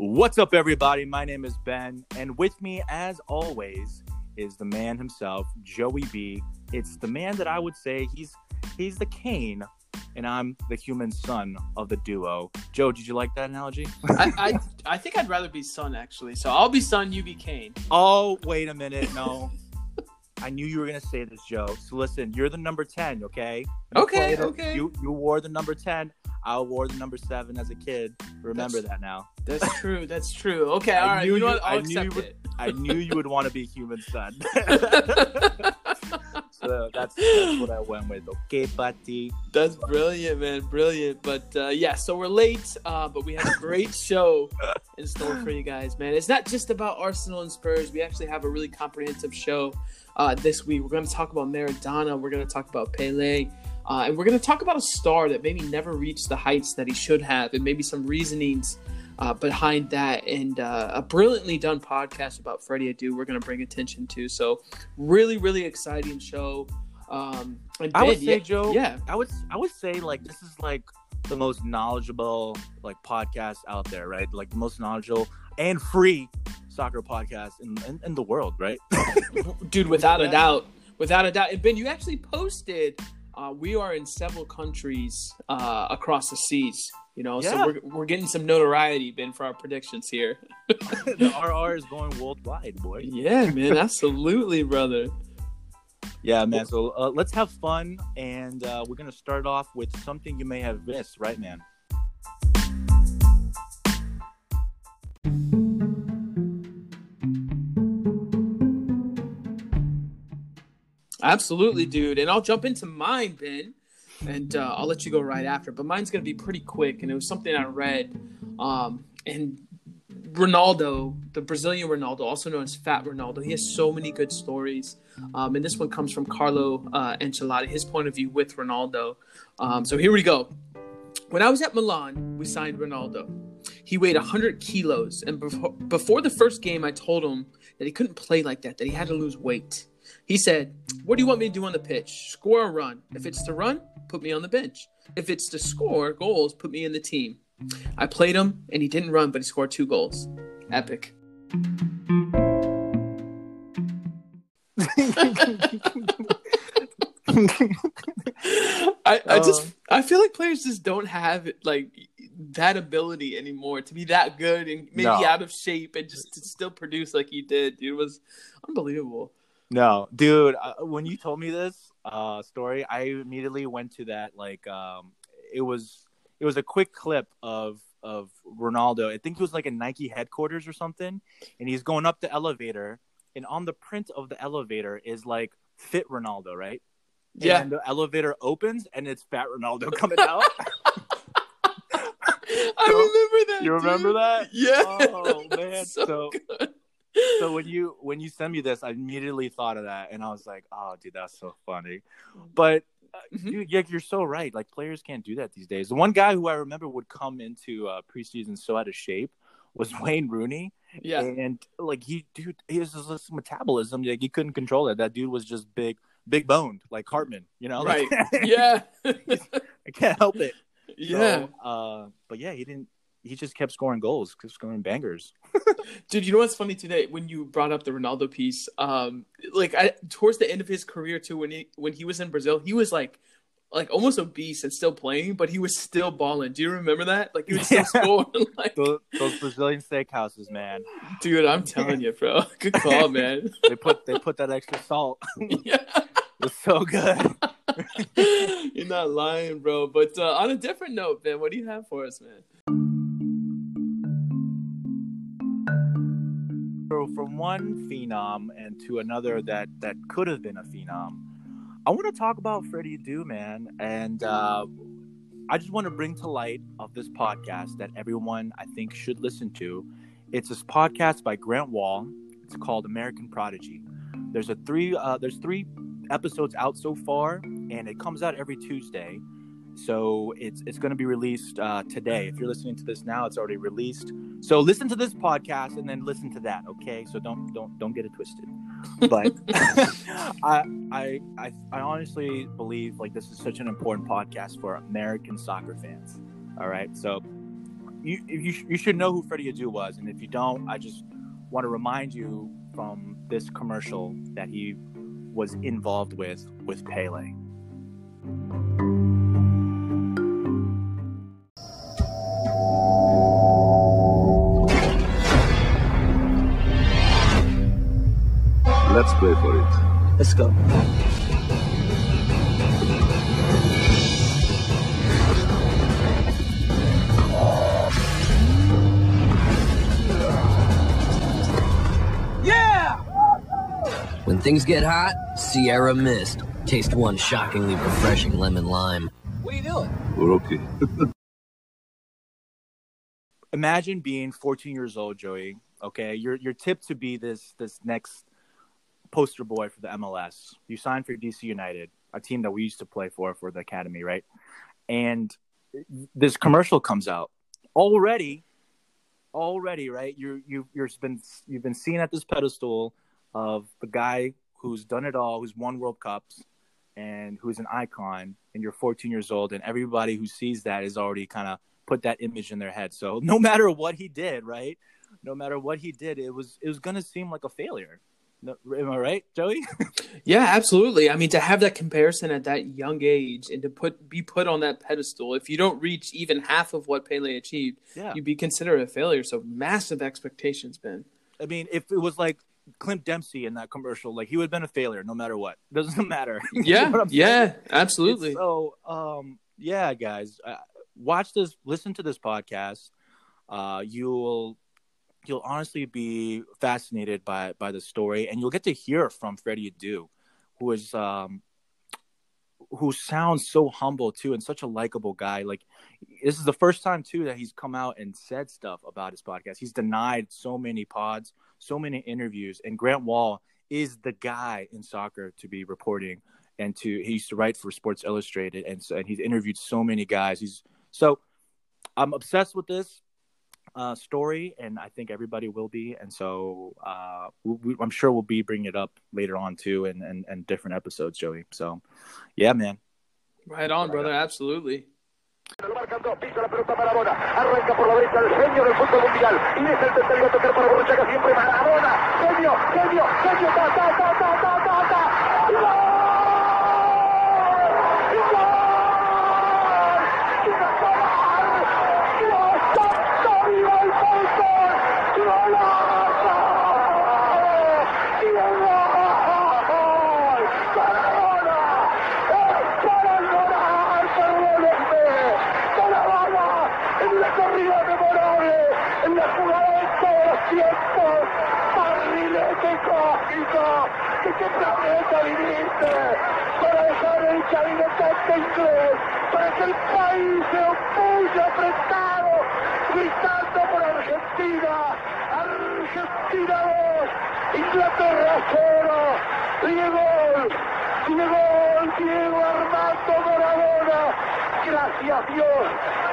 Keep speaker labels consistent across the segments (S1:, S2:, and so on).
S1: What's up, everybody? My name is Ben, and with me, as always, is the man himself, Joey B. It's the man that I would say he's he's the Kane, and I'm the Heung-min Son of the duo. Joe, did you like that analogy?
S2: I, I I think I'd rather be Son actually. So I'll be Son, you be Kane.
S1: oh, wait a minute, no. I knew you were gonna say this, Joe. So listen, you're the number ten, okay? You
S2: Okay,
S1: it.
S2: okay.
S1: You you wore the number ten. I wore the number seven as a kid. Remember that now.
S2: That's true. That's true. Okay,
S1: I
S2: all right. You know what?
S1: I
S2: I'll
S1: knew you
S2: accept
S1: would-
S2: it.
S1: I knew you would want to be Heung-min Son. so that's, that's what I went with. Okay, buddy.
S2: That's brilliant, man. Brilliant. But uh, yeah, so we're late, uh, but we have a great show in store for you guys, man. It's not just about Arsenal and Spurs. We actually have a really comprehensive show uh, this week. We're going to talk about Maradona. We're going to talk about Pele. Uh, and we're going to talk about a star that maybe never reached the heights that he should have, and maybe some reasonings uh, behind that, and uh, a brilliantly done podcast about Freddie Adu. We're going to bring attention to. So, really, really exciting show. Um, and
S1: I would say,
S2: yeah,
S1: Joe.
S2: yeah,
S1: I would I would say like this is like the most knowledgeable like podcast out there, right? Like the most knowledgeable and free soccer podcast in in, in the world, right?
S2: dude without a doubt without a doubt and ben you actually posted uh, we are in several countries uh, across the seas you know
S1: Yeah.
S2: so we're, we're getting some notoriety ben for our predictions here
S1: the RR is going worldwide, boy.
S2: yeah man absolutely brother
S1: Yeah, man. So uh, let's have fun, and uh, we're gonna start off with something you may have missed, right, man?
S2: Absolutely dude and i'll jump into mine ben and uh, i'll let you go right after but mine's going to be pretty quick and it was something i read um, and Ronaldo, the Brazilian Ronaldo, also known as Fat Ronaldo, he has so many good stories. Um, and this one comes from Carlo uh, Ancelotti, his point of view with Ronaldo. Um, so here we go. When I was at Milan, we signed Ronaldo. He weighed 100 kilos. And before, before the first game, I told him that he couldn't play like that, that he had to lose weight. He said, What do you want me to do on the pitch? Score or run? If it's to run, put me on the bench. If it's to score goals, put me in the team. I played him and he didn't run, but he scored two goals. Epic. I, I just uh. I feel like players just don't have like that ability anymore to be that good and maybe
S1: No.
S2: out of shape and just to still produce like he did. Dude it was unbelievable.
S1: No, dude. Uh, when you told me this uh, story, I immediately went to that. Like, um, it was it was a quick clip of of Ronaldo. I think it was like a Nike headquarters or something, and he's going up the elevator, and on the print of the elevator is like fit Ronaldo, right?
S2: Yeah.
S1: And the elevator opens, and it's fat Ronaldo coming out.
S2: I remember that.
S1: You remember
S2: dude.
S1: that?
S2: Yeah.
S1: Oh man!
S2: So
S1: so. So when you when you send me this, I immediately thought of that, and I was like, "Oh, dude, that's so funny." But uh,
S2: Mhm.
S1: dude, yeah, you're so right. Like players can't do that these days. The one guy who I remember would come into uh, preseason so out of shape was Wayne Rooney,
S2: Yeah.
S1: and like he, dude, his, his metabolism, like he couldn't control it. That dude was just big, big boned, like Cartman. You know,
S2: Right.
S1: Like,
S2: Yeah.
S1: I can't help it.
S2: yeah.
S1: So, uh, but yeah, he didn't. He just kept scoring goals, kept scoring bangers.
S2: Dude, you know what's funny today when you brought up the Ronaldo piece? Um, like I, towards the end of his career too, when he when he was in Brazil, he was like like almost obese and still playing, but he was still balling. Do you remember that? Like he was still
S1: Yeah.
S2: scoring. Like,
S1: those, those Brazilian steakhouses, man.
S2: dude, I'm telling you, bro. Good call, man.
S1: They put they put that extra salt.
S2: yeah.
S1: It's so good.
S2: You're not lying, bro. But uh, on a different note, man, what do you have for us, man?
S1: From one phenom and to another that that could have been a phenom, I want to talk about Freddie Adu, man, and uh, I just want to bring to light of this podcast that everyone I think should listen to. It's this podcast by Grant Wahl. It's called American Prodigy. There's a three uh, there's three episodes out so far, and it comes out every Tuesday. So it's it's going to be released uh, today. If you're listening to this now, it's already released. So listen to this podcast and then listen to that. Okay, so don't don't don't get it twisted. But I, I I I honestly believe like this is such an important podcast for American soccer fans. All right, so you you, you should know who Freddie Adu was, and if you don't, I just want to remind you from this commercial that he was involved with with Pele.
S3: Let's play for it.
S4: Let's go. Yeah! When things get hot, Sierra Mist. Taste one shockingly refreshing lemon lime. What are you doing?
S3: We're okay.
S1: Imagine being 14 years old, Joey. Okay, you're you're tipped to be this this next poster boy for the MLS. You signed for DC United, a team that we used to play for for the academy, right? And this commercial comes out already. Already, right? You you you've been you've been seen at this pedestal of the guy who's done it all, who's won World Cups, and who's an icon. And you're 14 years old, and everybody who sees that is already kind of put that image in their head. So no matter what he did, right? No matter what he did, it was it was gonna seem like a failure. No, am I right, Joey?
S2: yeah, absolutely. I mean, to have that comparison at that young age and to put be put on that pedestal, if you don't reach even half of what Pele achieved,
S1: yeah.
S2: you'd be considered a failure. So massive expectations, Ben.
S1: I mean, if it was like Clint Dempsey in that commercial, like he would have been a failure no matter what. Doesn't matter.
S2: Yeah, yeah, absolutely.
S1: So, um, yeah, guys, uh, watch this, listen to this podcast. Uh, you'll you'll honestly be fascinated by by the story, and you'll get to hear from Freddie Adu, who is um, who sounds so humble too, and such a likable guy. Like this is the first time too that he's come out and said stuff about his podcast. He's denied so many pods, so many interviews, and Grant Wahl is the guy in soccer to be reporting and to he used to write for Sports Illustrated, and so and he's interviewed so many guys. He's so I'm obsessed with this uh, story, and I think everybody will be. And so uh, we, I'm sure we'll be bringing it up later on too, and, and and different episodes, Joey. So, yeah, man.
S2: Right on, brother. Absolutely.
S5: El marcando, pisa la pelota Maradona, arranca por la derecha el genio del fútbol mundial y es el tercero a tocar para Burruchaga siempre Maradona, genio, genio, genio, ta, ta, ta, ta, ta, ta, ta, barrilete cósmico, que te planeta viniste para dejar el cabinetante inglés, para que el país se opulle apretado, gritando por Argentina, Argentina 2, Inglaterra 0, Diego, Diego, Diego Armando Maradona, gracias Dios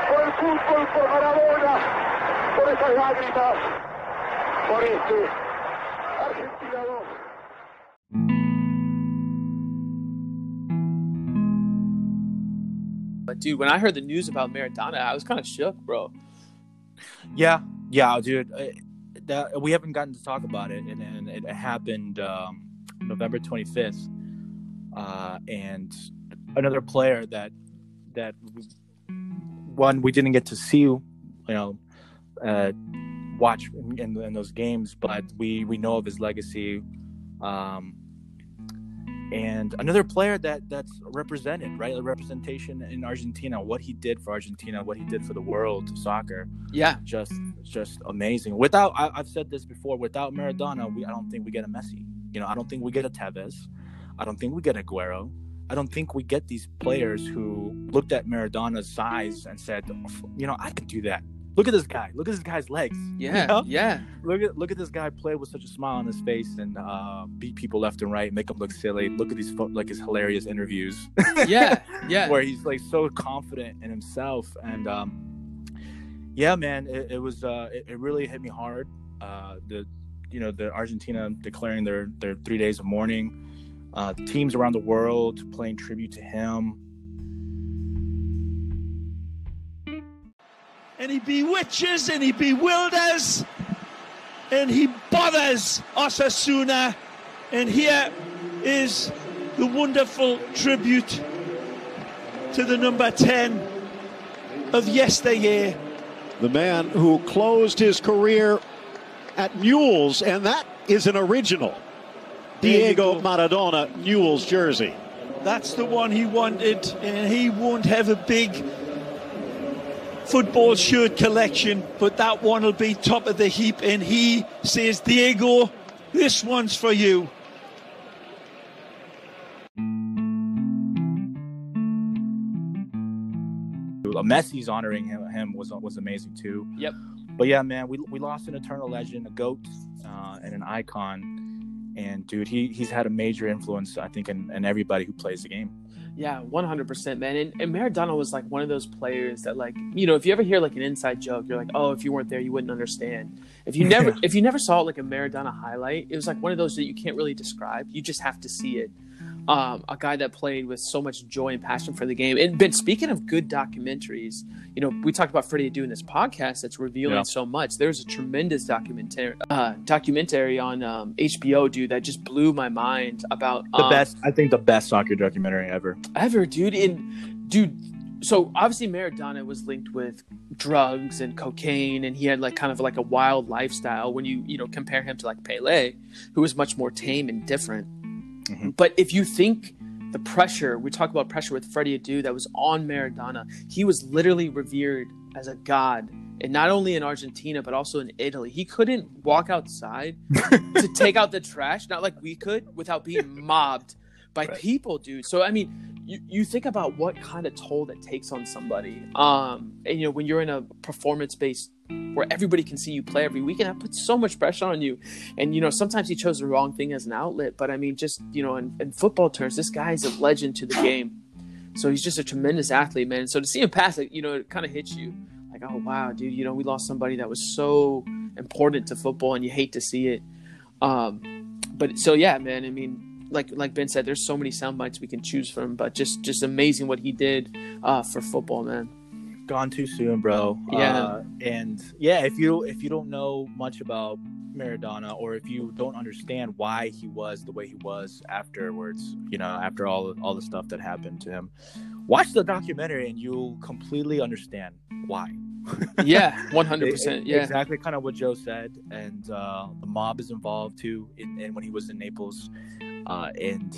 S5: por el fútbol, por Maradona, por esas lágrimas, por este
S2: dude, when I heard the news about Maradona, I was kind of shook, bro.
S1: Yeah, yeah, dude. Uh, that, we haven't gotten to talk about it, and, and it happened um, November 25th. Uh, and another player that that one we didn't get to see, you know, uh, watch in, in those games, but we we know of his legacy. Um, and another player that that's represented, right? A representation in Argentina, what he did for Argentina, what he did for the world of soccer
S2: Yeah,
S1: just just amazing. Without I, I've said this before, without Maradona, we I don't think we get a Messi. You know, I don't think we get a Tevez. I don't think we get a Aguero. I don't think we get these players who looked at Maradona's size and said, you know, I could do that. Look at this guy. Look at this guy's legs.
S2: yeah,
S1: You know?
S2: yeah.
S1: Look at look at this guy play with such a smile on his face and uh, beat people left and right, make them look silly. Look at these pho- like his hilarious interviews.
S2: Yeah, yeah.
S1: where he's like so confident in himself and um yeah man it, it was uh it, it really hit me hard uh the you know the argentina declaring their their three days of mourning uh teams around the world playing tribute to him
S6: and he bewitches and he bewilders and he bothers Osasuna. And here is the wonderful tribute to the number 10 of yesteryear.
S7: The man who closed his career at Newell's, and that is an original Diego. Maradona Newell's jersey.
S6: That's the one he wanted, and he won't have a big football shirt collection, but that one will be top of the heap. And he says, Diego, this one's for you.
S1: Messi's honoring him, him was was amazing too.
S2: Yep.
S1: But yeah, man, we, we lost an eternal legend, a goat, uh, and an icon. And dude, he he's had a major influence, I think, in, in everybody who plays the game.
S2: Yeah, one hundred percent, man. And, and Maradona was like one of those players that, like, you know, if you ever hear like an inside joke, you're like, oh, if you weren't there, you wouldn't understand. If you never, if you never saw like a Maradona highlight, it was like one of those that you can't really describe. You just have to see it. Um, a guy that played with so much joy and passion for the game. And Ben, speaking of good documentaries, you know, we talked about Freddie doing this podcast that's revealing
S1: Yeah.
S2: so much. There's a tremendous documentary, uh, documentary on um, HBO, dude, that just blew my mind about
S1: The
S2: um,
S1: best, I think, the best soccer documentary ever.
S2: ever, dude. And dude, so obviously Maradona was linked with drugs and cocaine, and he had like kind of like a wild lifestyle. When you you know compare him to like Pele, who was much more tame and different.
S1: Mhm.
S2: But if you think the pressure, we talk about pressure with Freddie Adu that was on Maradona. He was literally revered as a god, and not only in Argentina but also in Italy. He couldn't walk outside to take out the trash, not like we could, without being mobbed by
S1: Right.
S2: people, dude. So I mean, you, you think about what kind of toll that takes on somebody. Um, and you know, when you're in a performance based where everybody can see you play every weekend, that puts so much pressure on you. And you know, sometimes he chose the wrong thing as an outlet. But I mean, just you know, in, in football terms, this guy is a legend to the game. So he's just a tremendous athlete, man. So to see him pass it, you know, it kind of hits you like, oh wow, dude, you know, we lost somebody that was so important to football, and you hate to see it. Um, but so yeah, man. I mean, like like Ben said, there's so many sound bites we can choose from, but just just amazing what he did uh, for football, man.
S1: Gone too soon, bro.
S2: Yeah.
S1: Uh, and yeah, if you if you don't know much about Maradona, or if you don't understand why he was the way he was afterwards, you know, after all all the stuff that happened to him, watch the documentary and you'll completely understand why.
S2: Yeah, one hundred percent. Yeah,
S1: exactly kind of what Joe said, and uh, the mob is involved too. In, in when he was in Naples, uh, and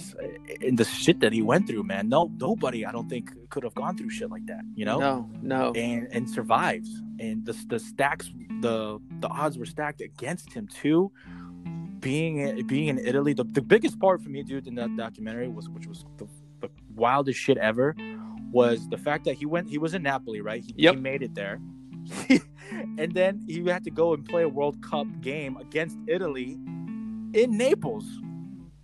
S1: in the shit that he went through, man. No, nobody, I don't think, could have gone through shit like that. You know,
S2: no, no.
S1: and and survived. And the the stacks, the the odds were stacked against him too. Being being in Italy, the, the biggest part for me, dude, in that documentary was, which was the, the wildest shit ever, was the fact that he went. He was in Napoli, right? He,
S2: Yep.
S1: he made it there, and then he had to go and play a World Cup game against Italy in Naples.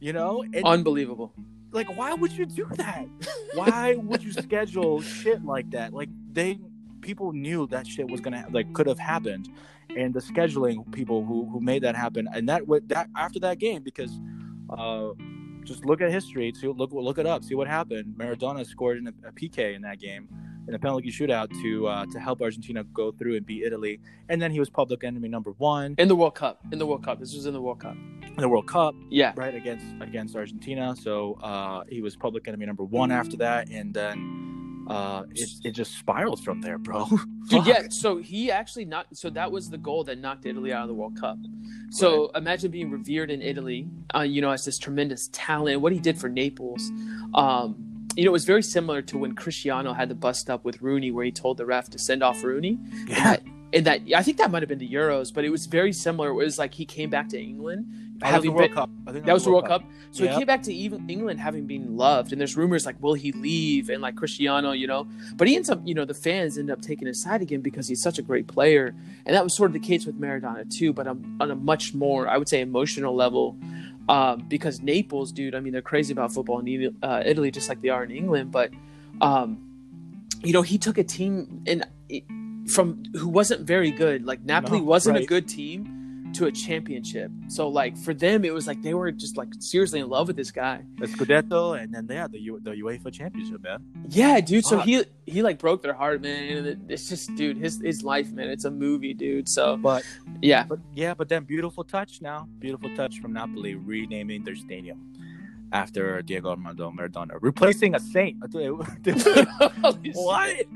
S1: You know, and
S2: Unbelievable.
S1: like why would you do that? Why would you schedule shit like that? Like they people knew that shit was gonna like could have happened and the scheduling people who who made that happen and that would that after that game because uh just look at history to look look it up see what happened. Maradona scored in a, a pk in that game in a penalty shootout to uh to help argentina go through and beat italy and then he was public enemy number one
S2: In the World Cup. In the World Cup. This was in the World Cup.
S1: in the world cup
S2: Yeah.
S1: right against against Argentina. So uh, he was public enemy number one after that, and then uh, it it just spiraled from there, bro.
S2: Dude, yeah. So he actually not. So that was the goal that knocked Italy out of the World Cup. So imagine being revered in Italy, uh, you know, as this tremendous talent. What he did for Naples, um, you know, it was very similar to when Cristiano had the bust up with Rooney, where he told the ref to send off Rooney.
S1: yeah.
S2: And that I think that might have been the Euros, but it was very similar. It was like he came back to England, oh,
S1: That was the
S2: having
S1: World
S2: been,
S1: Cup. I think
S2: that was the World Cup. So
S1: Yep.
S2: he came back to even England having been loved, and there's rumors like, will he leave? And like Cristiano, you know, but he ends up, you know, the fans end up taking his side again because he's such a great player, and that was sort of the case with Maradona too, but on, on a much more, I would say, emotional level. Um, because Naples, dude, I mean, they're crazy about football in Italy- uh, Italy, just like they are in England. But, um, you know, he took a team and from who wasn't very good. Like Napoli
S1: No,
S2: wasn't a good team, to a championship. So like for them, it was like they were just like seriously in love with this guy.
S1: The Scudetto, and then yeah, the U- the UEFA Championship, man.
S2: Yeah, dude. So
S1: Fuck.
S2: he he like broke their heart, man. And it's just, dude, his his life, man. It's a movie, dude. So
S1: But
S2: yeah,
S1: but yeah, but then beautiful touch now, beautiful touch from Napoli renaming their stadium after Diego Armando Maradona, replacing a saint. What?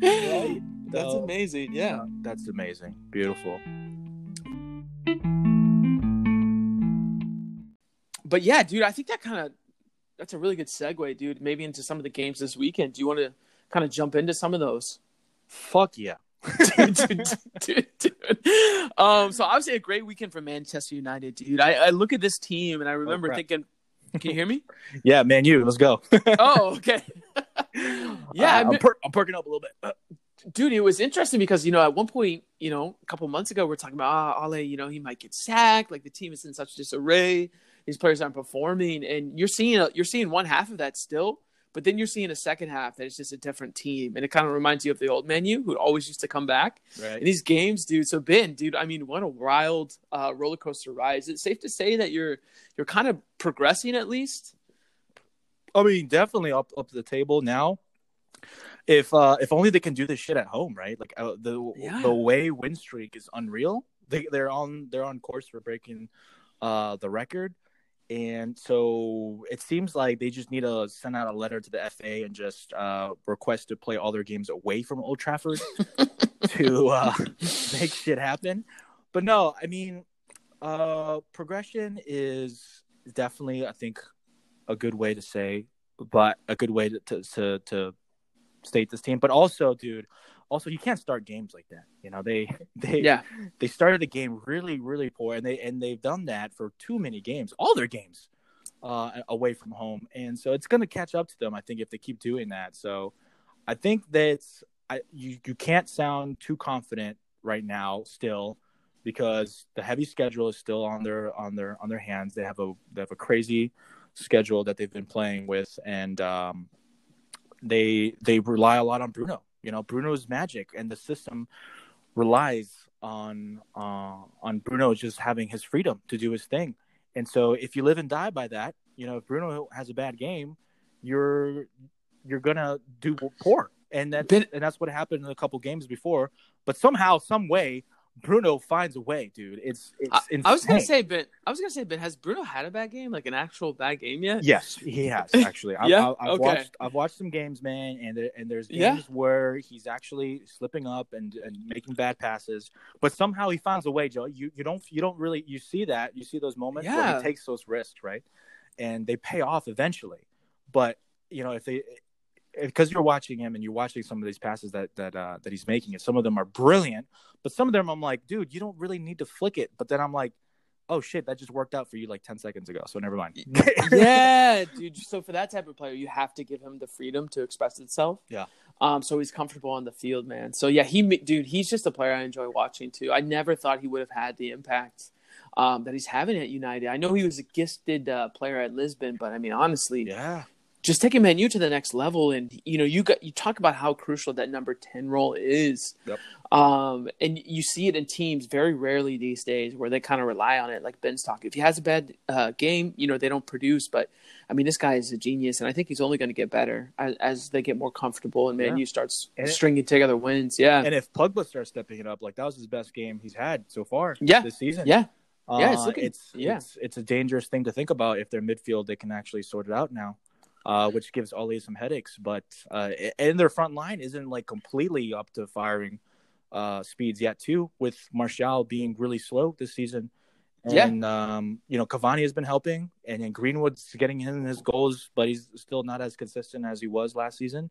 S2: What? That's amazing. Yeah.
S1: That's amazing. Beautiful.
S2: But yeah, dude, I think that kind of that's a really good segue, dude. Maybe into some of the games this weekend. Do you want to kind of jump into some of those?
S1: Fuck yeah.
S2: dude, dude, dude. Um, so obviously a great weekend for Manchester United, dude. I, I look at this team and I remember
S1: crap.
S2: thinking, can you hear me?
S1: Yeah, man, you. Let's go.
S2: oh, okay. yeah, I
S1: I'm, per- I'm perking up a little bit.
S2: Dude, it was interesting because you know at one point, you know, a couple months ago, we are talking about ah, Ole, you know, he might get sacked. Like the team is in such disarray. These players aren't performing, and you're seeing a, you're seeing one half of that still, but then you're seeing a second half that is just a different team, and it kind of reminds you of the old Man U who always used to come back
S1: Right.
S2: in these games, dude. So Ben, dude, I mean, what a wild uh, roller coaster ride. Is it safe to say that you're you're kind of progressing at least?
S1: I mean, definitely up up to the table now. If uh if only they can do this shit at home, right? Like uh, the
S2: Yeah.
S1: the way win streak is unreal. They they're on they're on course for breaking uh the record. And so it seems like they just need to send out a letter to the FA and just uh, request to play all their games away from Old Trafford to uh, make shit happen. But no, I mean, uh, progression is definitely, I think, a good way to say, but a good way to to to, to state this team. But also, dude, also you can't start games like that. You know, they they
S2: Yeah,
S1: they started the game really really poor, and they and they've done that for too many games, all their games, uh, away from home, and so it's gonna catch up to them. I think if they keep doing that. So, I think that I you you can't sound too confident right now still because the heavy schedule is still on their on their on their hands. They have a they have a crazy schedule that they've been playing with, and um, they they rely a lot on Bruno. You know, Bruno's magic, and the system relies on uh, on Bruno just having his freedom to do his thing. And so, if you live and die by that, you know, if Bruno has a bad game, you're you're gonna do poor, and that's
S2: Ben-
S1: and that's what happened in a couple games before. But somehow, some way, Bruno finds a way, dude. It's it's
S2: I,
S1: insane.
S2: I was gonna say Ben. I was gonna say Ben. Has Bruno had a bad game, like an actual bad game yet?
S1: Yes, he has actually. I,
S2: Yeah?
S1: I, I've
S2: Okay.
S1: watched. I've watched some games, man, and there, and there's games
S2: Yeah.
S1: where he's actually slipping up and, and making bad passes, but somehow he finds a way. Joe, you you don't you don't really you see that you see those moments where he takes those risks, right, and they pay off eventually. But you know if they because you're watching him and you're watching some of these passes that that uh, that he's making, and some of them are brilliant, but some of them I'm like, dude, you don't really need to flick it. But then I'm like. Oh shit! That just worked out for you like ten seconds ago. So never mind.
S2: yeah, dude. So for that type of player, you have to give him the freedom to express itself.
S1: Yeah.
S2: Um. So he's comfortable on the field, man. So yeah, he, dude, he's just a player I enjoy watching too. I never thought he would have had the impact. Um, that he's having at United. I know he was a gifted uh, player at Lisbon, but I mean, honestly,
S1: Yeah.
S2: Just taking Man U to the next level. And you know, you got you talk about how crucial that number ten role is.
S1: Yep.
S2: Um, and you see it in teams very rarely these days where they kind of rely on it. Like Ben's talking, if he has a bad uh, game, you know they don't produce. But I mean, this guy is a genius, and I think he's only going to get better as, as they get more comfortable and Man U
S1: Yeah.
S2: starts
S1: And it-
S2: stringing together wins. Yeah,
S1: And if Pogba starts stepping it up, like that was his best game he's had so far
S2: Yeah.
S1: this season.
S2: yeah,
S1: Uh,
S2: Yeah, it's looking-
S1: it's
S2: yeah.
S1: it's it's a dangerous thing to think about if their midfield they can actually sort it out now, uh, which gives Ole some headaches. But uh, and their front line isn't like completely up to firing uh, speeds yet too, with Martial being really slow this season.
S2: Yeah.
S1: And um, you know Cavani has been helping, and then Greenwood's getting in his goals, but he's still not as consistent as he was last season.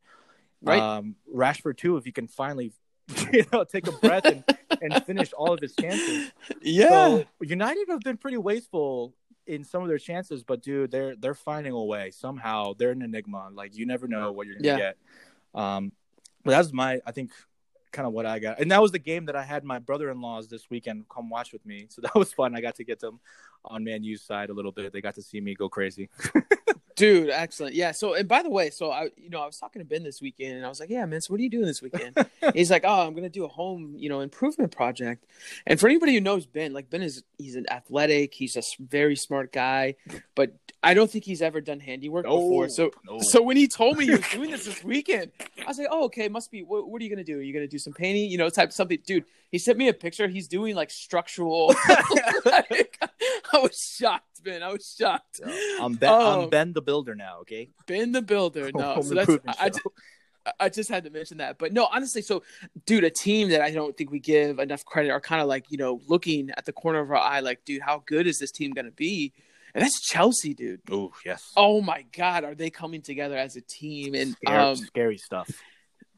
S2: Right.
S1: Um, Rashford too, if he can finally, you know, take a breath and, and finish all of his chances.
S2: yeah.
S1: So United have been pretty wasteful in some of their chances, but dude, they're they're finding a way somehow. They're an enigma. Like you never know what you're gonna
S2: Yeah.
S1: get. Um, but that's my I think kind of what I got, and that was the game that I had my brother-in-laws this weekend come watch with me. So that was fun. I got to get them on Man U's side a little bit. They got to see me go crazy.
S2: Dude, excellent. Yeah. So, and by the way, so I, you know, I was talking to Ben this weekend, and I was like, "Yeah, man, so what are you doing this weekend?" he's like, "Oh, I'm gonna do a home, you know, improvement project." And for anybody who knows Ben, like Ben is, he's an athletic, he's a very smart guy, but I don't think he's ever done handiwork before. So,
S1: no.
S2: so when he told me he was doing this this weekend, I was like, "Oh, okay, must be. What, what are you gonna do? Are you gonna do some painting? You know, type something?" Dude, he sent me a picture. He's doing like structural. like, I was shocked, man. I was shocked.
S1: I'm Ben, I'm
S2: Um,
S1: Ben the Builder now. Okay.
S2: Ben the Builder. No, so that's I, I. I just had to mention that. But no, honestly, so dude, a team that I don't think we give enough credit are kind of like you know looking at the corner of our eye, like, dude, how good is this team gonna be? And that's Chelsea, dude.
S1: Oh yes.
S2: Oh my God, are they coming together as a team? And
S1: Scary,
S2: um,
S1: scary stuff.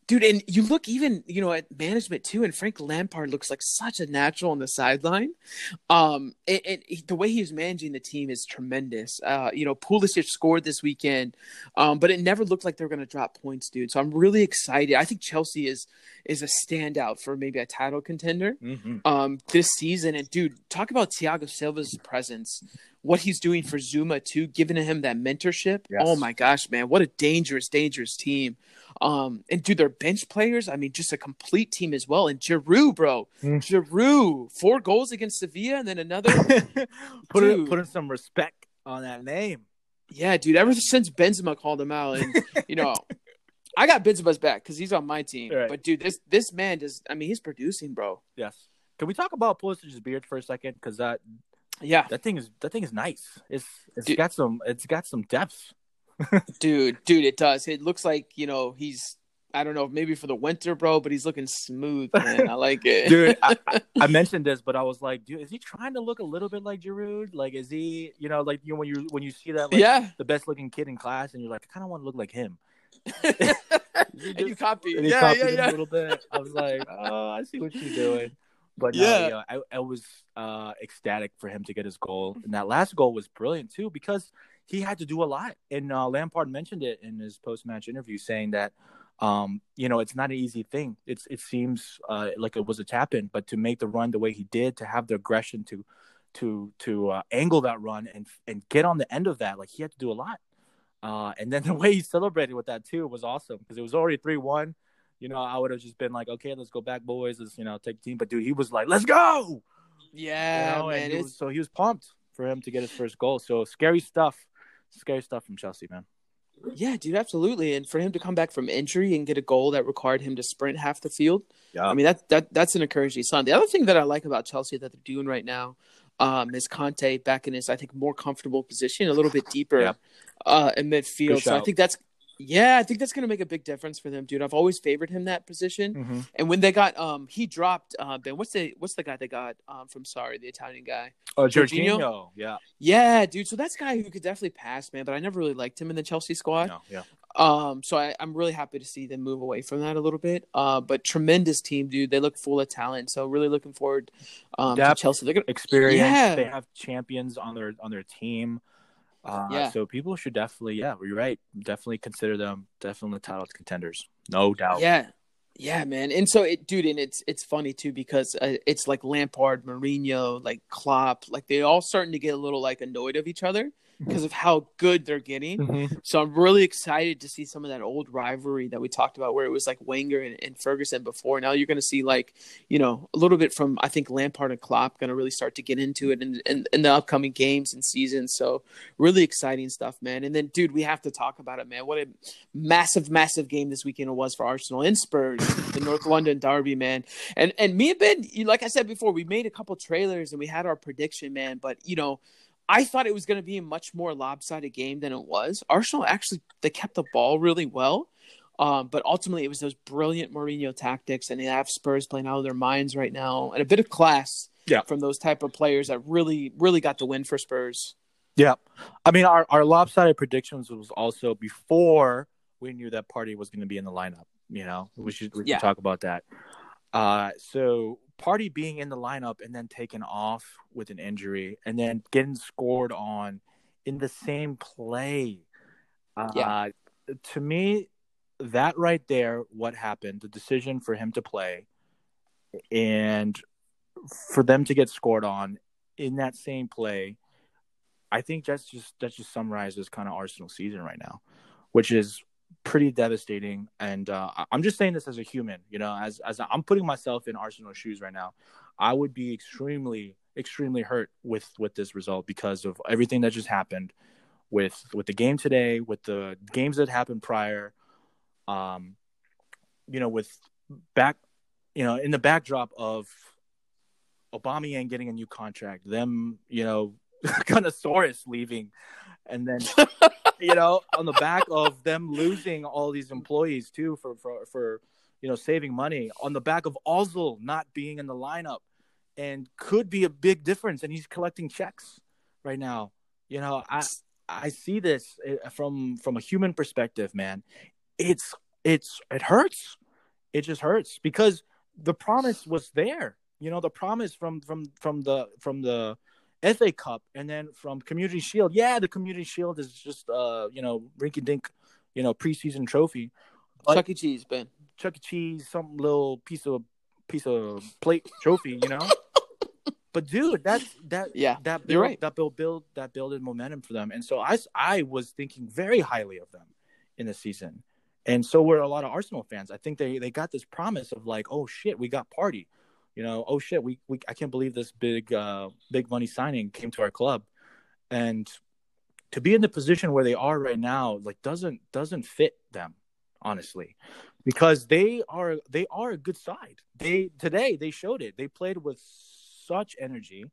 S2: Dude, and you look even you know at management too, and Frank Lampard looks like such a natural on the sideline. Um, and, and he- the way he's managing the team is tremendous. Uh, you know, Pulisic scored this weekend, um, but it never looked like they were going to drop points, dude. So I'm really excited. I think Chelsea is is a standout for maybe a title contender
S1: hmm
S2: um this season. And dude, talk about Thiago Silva's presence, what he's doing for Zouma too, giving him that mentorship.
S1: Yes.
S2: Oh my gosh, man, what a dangerous, dangerous team. Um, and do their bench players, I mean, just a complete team as well. And Giroud, bro,
S1: Mm.
S2: Giroud, four goals against Sevilla, and then another.
S1: put
S2: Dude.
S1: put in some respect on that name.
S2: yeah, dude. Ever since Benzema called him out, and you know, I got Benzema's back because he's on my team.
S1: Right.
S2: But dude, this this man does. I mean, he's producing, bro.
S1: Yes. Can we talk about Pulisic's beard for a second? Because that
S2: Yeah,
S1: that thing is that thing is nice. It's it's
S2: Dude.
S1: got some it's got some depth.
S2: dude, dude, it does. It looks like you know he's. I don't know, maybe for the winter, bro, but he's looking smooth, man. I like it,
S1: Dude, I, I- I mentioned this, but I was like, dude, is he trying to look a little bit like Giroud? Like, is he, you know, like you know, when you when you see that, like,
S2: yeah,
S1: the best looking kid in class, and you're like, I kind of want to look like him.
S2: and you copy,
S1: And
S2: yeah,
S1: copied
S2: yeah,
S1: him
S2: yeah.
S1: a little bit. I was like, oh, I see what you're doing. But no,
S2: Yeah.
S1: yeah, I, I was uh, ecstatic for him to get his goal, and that last goal was brilliant too because he had to do a lot. And uh, Lampard mentioned it in his post-match interview, saying that um, you know it's not an easy thing. It's it seems uh, like it was a tap in, but to make the run the way he did, to have the aggression to to to uh, angle that run and and get on the end of that, like he had to do a lot. Uh, and then the way he celebrated with that too was awesome because it was already three one. You know, I would have just been like, okay, let's go back, boys. Let's you know take the team. But dude, he was like, let's go.
S2: yeah,
S1: you know, and
S2: man.
S1: he was, so he was pumped for him to get his first goal. So scary stuff, scary stuff from Chelsea, man.
S2: yeah, dude, absolutely. And for him to come back from injury and get a goal that required him to sprint half the field,
S1: Yeah,
S2: I mean that that that's an encouraging sign. The other thing that I like about Chelsea that they're doing right now um, is Kanté back in his I think more comfortable position, a little bit deeper
S1: Yeah.
S2: uh, in midfield. So I think that's yeah, I think that's going to make a big difference for them, dude. I've always favored him that position.
S1: hmm
S2: And when they got um he dropped uh Ben, what's the what's the guy they got um from sorry, the Italian guy.
S1: oh,
S2: Jorginho?
S1: Jorginho, yeah,
S2: Yeah, dude. So that's a guy who could definitely pass, man, but I never really liked him in the Chelsea squad.
S1: no, yeah,
S2: Um, so I, I'm really happy to see them move away from that a little bit. Uh, but tremendous team, dude. They look full of talent. So really looking forward um, to Chelsea. They're gonna,
S1: experience.
S2: Yeah.
S1: They have champions on their on their team. Uh,
S2: Yeah.
S1: So people should definitely, yeah, you're right. Definitely consider them definitely title contenders, no doubt.
S2: yeah, yeah, man. And so it, dude, and it's it's funny too because uh, it's like Lampard, Mourinho, like Klopp, like they all starting to get a little like annoyed of each other because of how good they're getting.
S1: Mhm.
S2: So I'm really excited to see some of that old rivalry that we talked about, where it was like Wenger and, and Ferguson before. Now you're going to see like, you know, a little bit from I think Lampard and Klopp going to really start to get into it in, in in the upcoming games and seasons. So really exciting stuff, man. And then, dude, we have to talk about it, man. What a massive, massive game this weekend it was for Arsenal and Spurs, the North London derby, man. And and me and Ben, you- like I said before, we made a couple trailers and we had our prediction, man. But you know. I thought it was going to be a much more lopsided game than it was. Arsenal actually they kept the ball really well, um, but ultimately it was those brilliant Mourinho tactics, and they have Spurs playing out of their minds right now, and a bit of class
S1: Yeah.
S2: from those type of players that really really got the win for Spurs.
S1: Yeah, I mean, our our lopsided predictions was also before we knew that Partey was going to be in the lineup. You know, we should we
S2: Yeah.
S1: talk about that. Uh, so Partey being in the lineup and then taken off with an injury and then getting scored on in the same play. Uh,
S2: Yeah.
S1: To me, that right there, what happened, the decision for him to play and for them to get scored on in that same play I think that's just that just summarizes kind of Arsenal season right now, which is pretty devastating. And uh, I'm just saying this as a human, you know, as as I'm putting myself in Arsenal shoes right now, I would be extremely extremely hurt with with this result because of everything that just happened with with the game today, with the games that happened prior, um, you know, with back, you know, in the backdrop of Aubameyang getting a new contract, them, you know, Gunnosaurus leaving, and then you know, on the back of them losing all these employees too for for for you know saving money, on the back of Ozil not being in the lineup, and could be a big difference, and he's collecting checks right now. You know, I I see this uh, from from a human perspective, man. It's it's it hurts. It just hurts because the promise was there. You know, the promise from from from the from the FA Cup and then from Community Shield. Yeah, the Community Shield is just uh, you know, rinky dink, you know, preseason trophy. But
S2: Chuck E. Cheese, Ben.
S1: Chuck E. Cheese, some little piece of piece of plate trophy, you know. but dude, that that
S2: Yeah,
S1: that build,
S2: right.
S1: that build build that builded momentum for them, and so I I was thinking very highly of them in the season, and so were a lot of Arsenal fans. I think they they got this promise of like, oh shit, we got Partey, you know, oh shit, we we I can't believe this big uh big money signing came to our club, and to be in the position where they are right now like doesn't doesn't fit them honestly because they are they are a good side. They today they showed it. They played with such energy.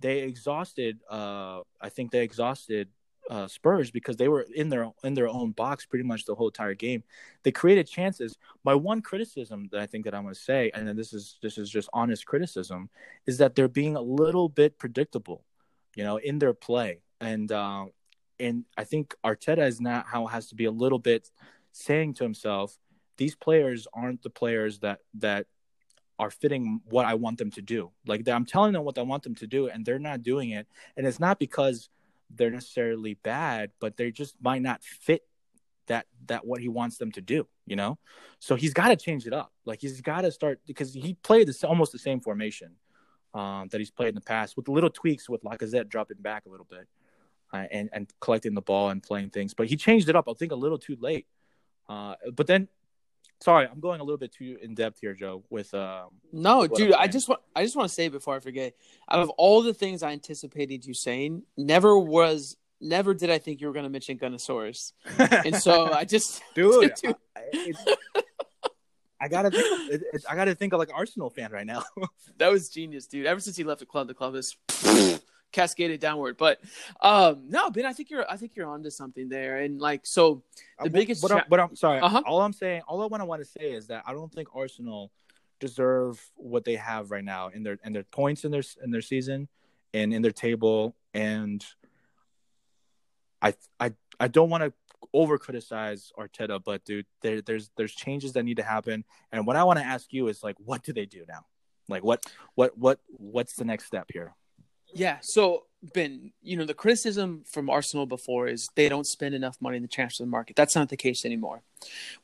S1: They exhausted uh i think they exhausted uh spurs because they were in their in their own box pretty much the whole entire game they created chances my one criticism that i think that i'm going to say and this is this is just honest criticism is that they're being a little bit predictable you know in their play and uh and I think Arteta is not how has to be a little bit saying to himself, these players aren't the players that that are fitting what I want them to do. Like I'm telling them what I want them to do, and they're not doing it. And it's not because they're necessarily bad, but they just might not fit that that what he wants them to do. You know, so he's got to change it up. Like he's got to start because he played this almost the same formation um, that he's played in the past with little tweaks with Lacazette dropping back a little bit uh, and and collecting the ball and playing things. But he changed it up. I think a little too late. Uh, but then, sorry, I'm going a little bit too in depth here, Joe. With um,
S2: No, dude, I just want I just want to say before I forget. Out of all the things I anticipated you saying, never was never did I think you were going to mention Gunnosaurus. And so I just
S1: dude,
S2: Dude.
S1: I, I gotta think. It, it, I gotta think of like Arsenal fan right now.
S2: that was genius, dude. Ever since he left the club, the club has cascaded downward. But um no, Ben, I think you're I think you're onto something there. And like so the biggest
S1: But,
S2: cha-
S1: I'm, but I'm sorry.
S2: Uh-huh.
S1: All I'm saying, all I want to want to say is that I don't think Arsenal deserve what they have right now in their in their points in their in their season and in their table. And I I I don't want to over criticize Arteta, but dude, there, there's there's changes that need to happen. And what I want to ask you is like, what do they do now? Like, what what what what's the next step here?
S2: Yeah. So Ben, you know, the criticism from Arsenal before is they don't spend enough money in the transfer market. That's not the case anymore.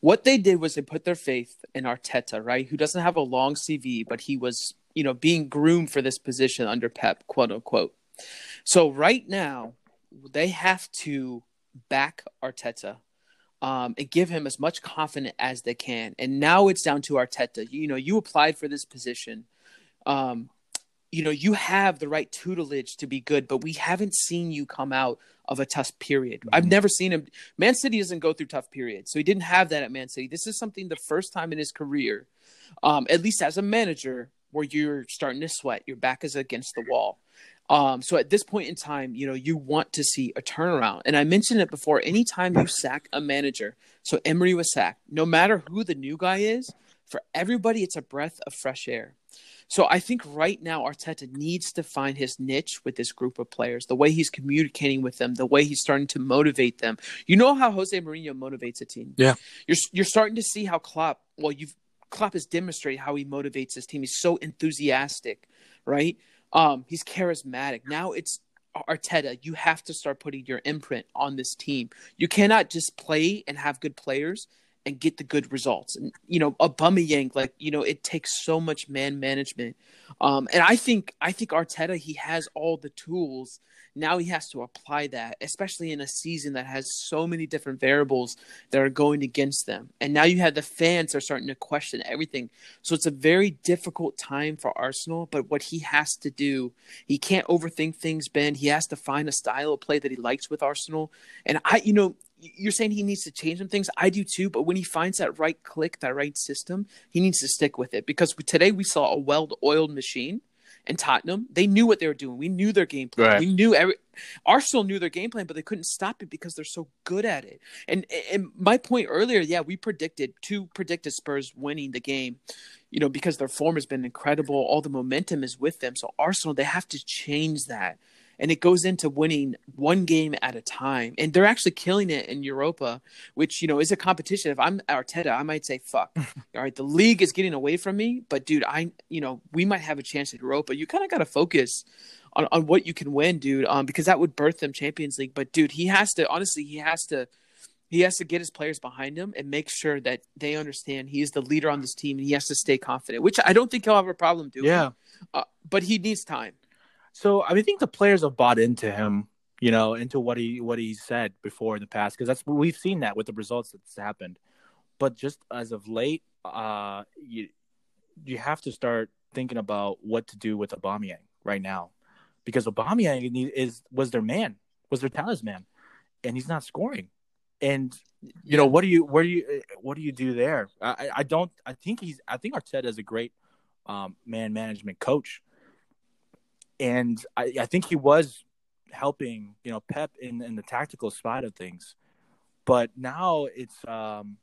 S2: What they did was they put their faith in Arteta, right? Who doesn't have a long CV, but he was, you know, being groomed for this position under Pep, quote unquote. So right now, they have to back Arteta um, and give him as much confidence as they can. And now it's down to Arteta. You know, you applied for this position. Um, you know, you have the right tutelage to be good, but we haven't seen you come out of a tough period. I've never seen him. Man City doesn't go through tough periods, so he didn't have that at Man City. This is something the first time in his career, um, at least as a manager, where you're starting to sweat. Your back is against the wall. Um, so at this point in time, you know, you want to see a turnaround. And I mentioned it before. Anytime you sack a manager, so Emery was sacked, no matter who the new guy is, for everybody, it's a breath of fresh air. So I think right now Arteta needs to find his niche with this group of players, the way he's communicating with them, the way he's starting to motivate them. You know how Jose Mourinho motivates a team.
S1: Yeah.
S2: You're you're starting to see how Klopp, well, you've Klopp has demonstrated how he motivates his team. He's so enthusiastic, right? Um, he's charismatic. Now it's Arteta. You have to start putting your imprint on this team. You cannot just play and have good players and get the good results. And you know, Aubameyang, like you know, it takes so much man management. Um, and I think I think Arteta he has all the tools. Now he has to apply that, especially in a season that has so many different variables that are going against them. And now you have the fans are starting to question everything. So it's a very difficult time for Arsenal. But what he has to do, he can't overthink things. Ben, he has to find a style of play that he likes with Arsenal. And I, you know, you're saying he needs to change some things. I do too, but when he finds that right click, that right system, he needs to stick with it. Because today we saw a well-oiled machine in Tottenham. They knew what they were doing. We knew their game plan.
S1: Right.
S2: We knew every Arsenal knew their game plan, but they couldn't stop it because they're so good at it. And and my point earlier, yeah, we predicted two predicted Spurs winning the game. You know, because their form has been incredible, all the momentum is with them. So Arsenal, they have to change that and it goes into winning one game at a time. And they're actually killing it in Europa, which you know is a competition. If I'm Arteta, I might say, "Fuck, all right, the league is getting away from me." But dude, I you know we might have a chance at Europa. You kind of got to focus. On, on what you can win, dude, um, because that would birth them Champions League. But dude, he has to honestly, he has to, he has to get his players behind him and make sure that they understand he is the leader on this team and he has to stay confident, which I don't think he'll have a problem doing.
S1: Yeah.
S2: uh, but he needs time.
S1: So I, mean, I think the players have bought into him, you know, into what he what he said before in the past because that's we've seen that with the results that's happened. But just as of late, uh, you you have to start thinking about what to do with Aubameyang right now, because Aubameyang is was their man, was their talisman, and he's not scoring. And you know what do you where do you what do you do there? I, I don't I think he's I think Arteta is a great um, man management coach and I, I think he was helping you know Pep in in the tactical side of things, but now it's um,